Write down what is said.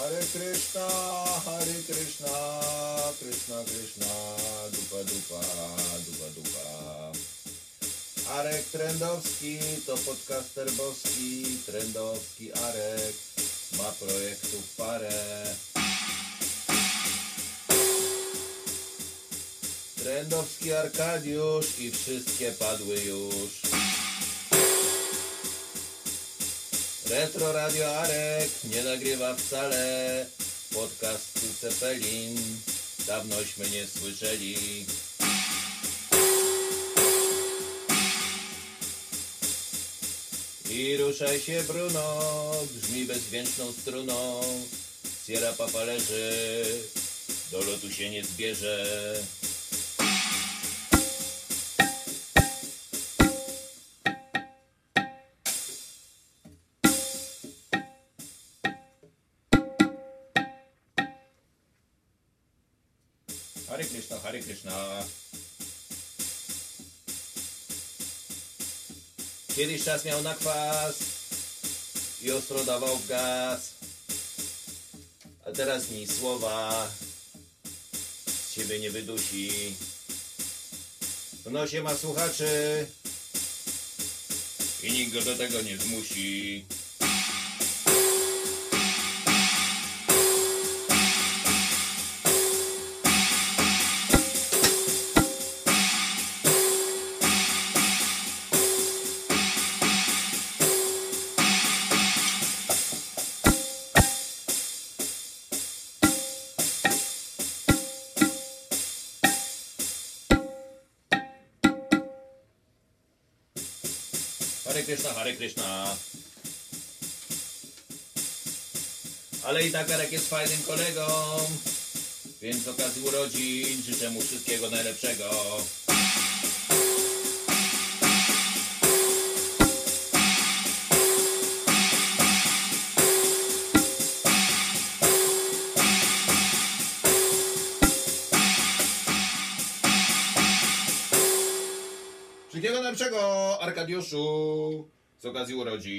Krishna, Hare Krishna, Krishna Krishna, dupa dupa, dupa dupa. Arek Trendowski to podcaster boski, Trendowski Arek ma projektów parę. Trendowski Arkadiusz i wszystkie padły już. Retro Radio Arek nie nagrywa wcale podcastu Cepelin. Dawnośmy nie słyszeli. I ruszaj się Bruno, brzmi bezdźwięczną struną. Sierra Papa leży, do lotu się nie zbierze. Hare Krishna, Hare Krishna. Kiedyś czas miał na kwas i ostro dawał w gaz. A teraz ni słowa z siebie nie wydusi. W nosie ma słuchaczy i nikt go do tego nie zmusi. Hare Krishna, Hare Krishna. Ale i tak Arek jest fajnym kolegą, więc z okazji urodzin życzę mu wszystkiego najlepszego. Wszystkiego najlepszego, Arkadiuszu, z okazji urodzin.